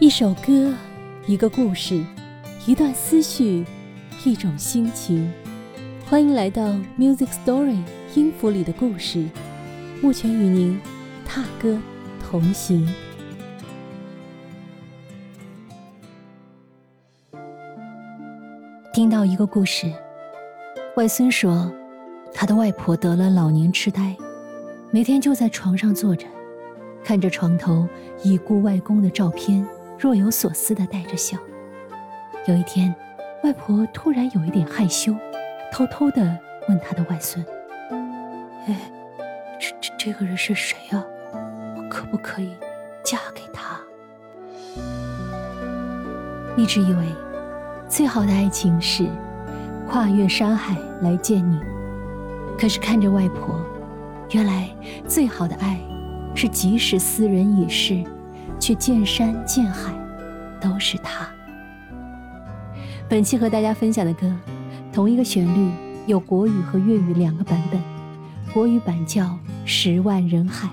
一首歌，一个故事，一段思绪，一种心情。欢迎来到 Music Story 音符里的故事，目前与您踏歌同行。听到一个故事，外孙说，他的外婆得了老年痴呆，每天就在床上坐着，看着床头已故外公的照片。若有所思的带着笑。有一天，外婆突然有一点害羞，偷偷的问她的外孙：“哎，这这这个人是谁呀？我可不可以嫁给他？”一直以为，最好的爱情是跨越山海来见你。可是看着外婆，原来最好的爱是即使斯人已逝。却见山见海，都是他。本期和大家分享的歌，同一个旋律有国语和粤语两个版本，国语版叫《十万人海》，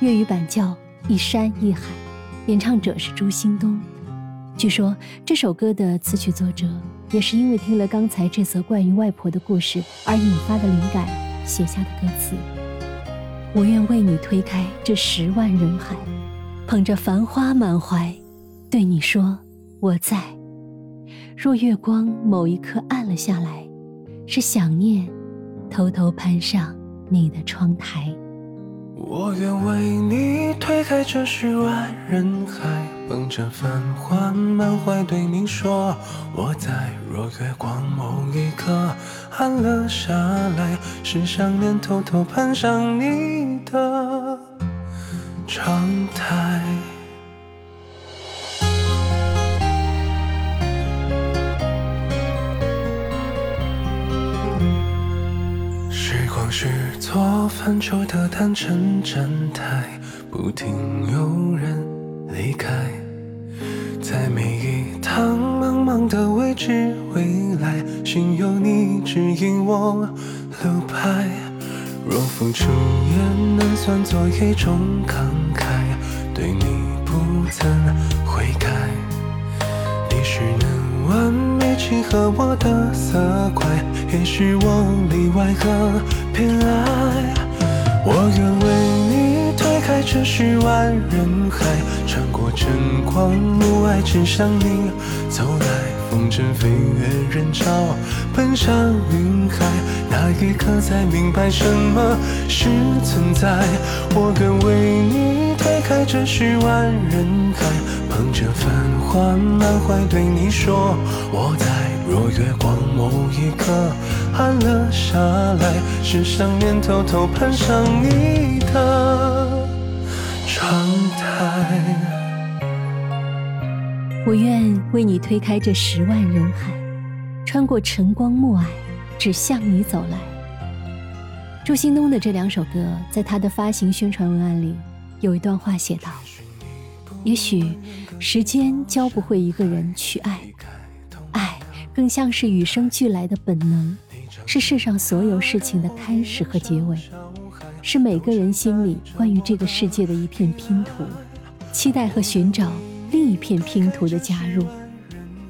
粤语版叫《一山一海》，演唱者是朱兴东。据说这首歌的词曲作者也是因为听了刚才这则关于外婆的故事而引发的灵感写下的歌词。我愿为你推开这十万人海。捧着繁花满怀，对你说我在。若月光某一刻暗了下来，是想念偷偷攀上你的窗台。我愿为你推开这十万人海，捧着繁花满怀对你说我在。若月光某一刻暗了下来，是想念偷偷攀上你的。窗台，时光是座泛舟的单程站台，不停有人离开，在每一趟茫茫的未知未来，心有你指引我路牌。若付出也能算作一种慷慨，对你不曾悔改。你是能完美契合我的色块，也是我例外和偏爱。我愿为你推开这十万人海，穿过晨光暮霭，只向你走来。风筝飞越人潮，奔向云海，那一刻才明白什么是存在。我愿为你推开这十万人海，捧着繁花满怀对你说我在。若月光某一刻暗了下来，是想念偷偷攀上你的窗台。我愿为你推开这十万人海，穿过晨光暮霭，只向你走来。朱兴东的这两首歌，在他的发行宣传文案里有一段话写道：“也许时间教不会一个人去爱，爱更像是与生俱来的本能，是世上所有事情的开始和结尾，是每个人心里关于这个世界的一片拼图，期待和寻找。”一片拼图的加入，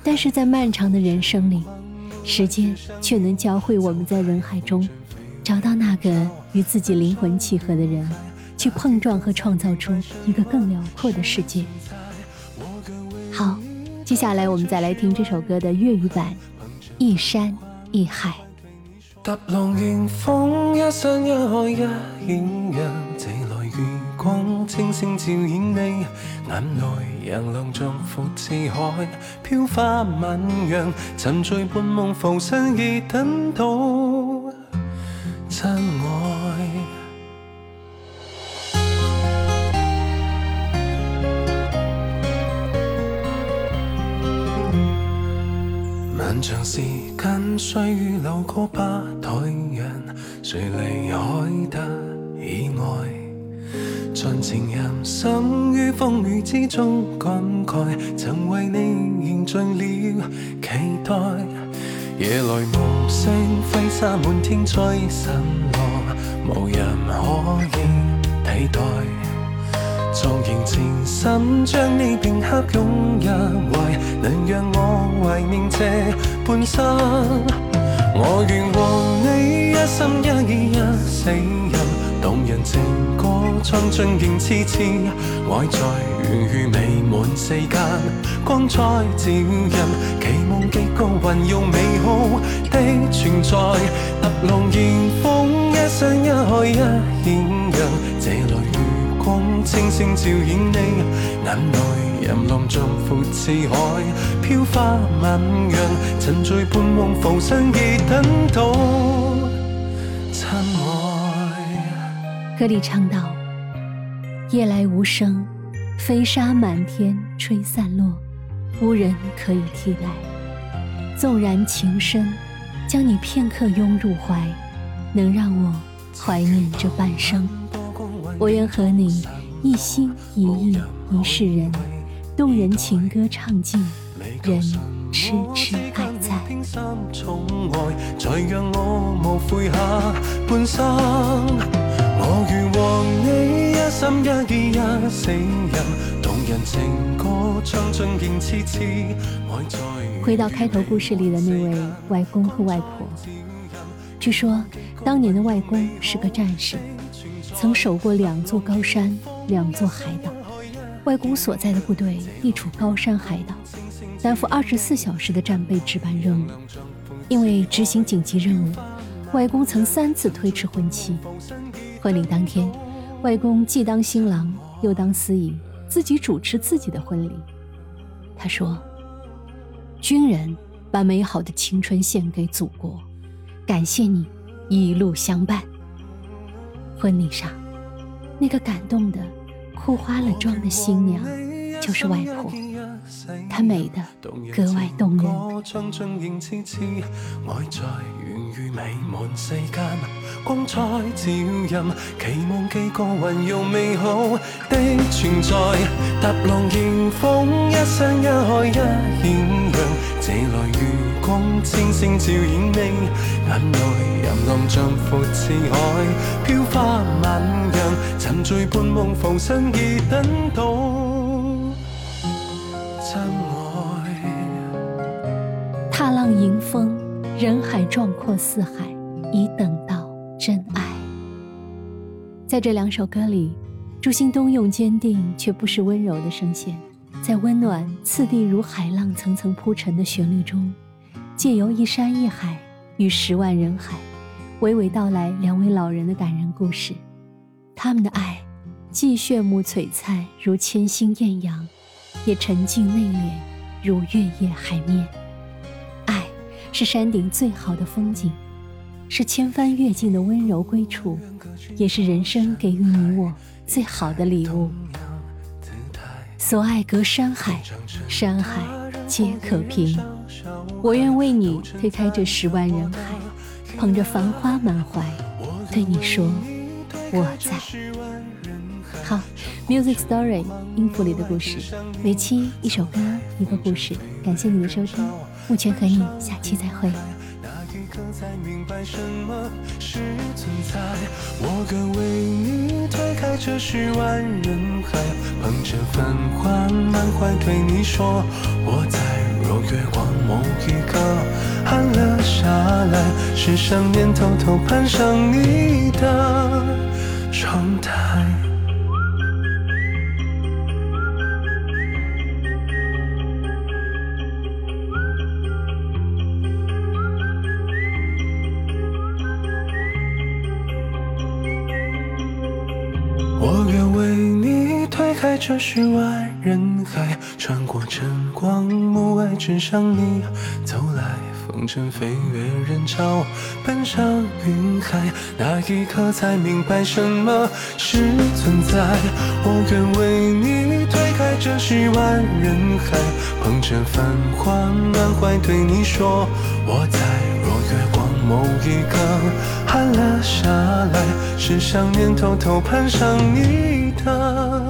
但是在漫长的人生里，时间却能教会我们在人海中找到那个与自己灵魂契合的人，去碰撞和创造出一个更辽阔的世界。好，接下来我们再来听这首歌的粤语版《一山一海》。光清星照映你眼内，洋浪壮阔似海，飘花满洋，沉醉半梦浮生，已等到真爱。漫长时间，岁月流过百代人，谁离开得？尽情任心于风雨之中感慨，曾为你凝聚了期待。夜来无声飞沙满天吹散落，无人可以替代。纵然情深，将你片刻拥入怀，能让我怀念。这半生。我愿和你一心一意一死任，动人情唱尽仍痴痴，爱在圆圆弥满世间，光彩照人，期望极高运用美好的存在，特浪迎风一山一海一显人，这里月光清星照映你眼内，任浪像阔似海，飘花万样，沉醉半梦浮生，亦等到亲爱。歌里唱道：“夜来无声，飞沙满天，吹散落，无人可以替代。纵然情深，将你片刻拥入怀，能让我怀念这半生。我愿和你一心一意一世人，动人情歌唱尽，人痴痴爱在。才让我无悔下半生。我愿和你一心一意一死任，动人情歌唱尽仍痴痴爱在。回到开头故事里的那位外公和外婆，据说当年的外公是个战士，曾守过两座高山、两座海岛。外公所在的部队地处高山海岛，担负二十四小时的战备值班任务。因为执行紧急任务，外公曾三次推迟婚期。婚礼当天，外公既当新郎又当司仪，自己主持自己的婚礼。他说：“军人把美好的青春献给祖国，感谢你一路相伴。”婚礼上，那个感动的哭花了妆的新娘，就是外婆。她美得格外动人。唱尽仍痴痴爱在圆如弥漫世间，光彩照人，期望几个运用美好的存在。踏浪迎风，一山一海一显阳，这来月光清星照映你眼内，任浪像阔似海，飘花万样，沉醉半梦浮生，已等到人海壮阔四海，已等到真爱。在这两首歌里，朱兴东用坚定却不失温柔的声线，在温暖次第如海浪层层铺陈的旋律中，借由一山一海与十万人海，娓娓道来两位老人的感人故事。他们的爱，既炫目璀璨如千星艳阳，也沉静内敛如月夜海面。是山顶最好的风景，是千帆越尽的温柔归处，也是人生给予你我最好的礼物。所爱隔山海，山海皆可平。我愿为你推开这十万人海，捧着繁花满怀，对你说我在。好，Music Story 音符里的故事，每期一首歌一个故事。感谢你的收听，目前和你下期再会。那一刻才明白什么是存在。我愿为你推开这十万人海，捧着繁华满怀对你说我在。若月光某一刻暗了下来，是想念偷偷攀上你的窗台。我愿为你推开这十万人海，穿过晨光暮霭，只向你走来。风尘飞越人潮，奔向云海，那一刻才明白什么是存在。我愿为你推开这十万人海，捧着繁华满怀对你说我在。若月光某一刻暗了下来，是想念偷偷攀上你的。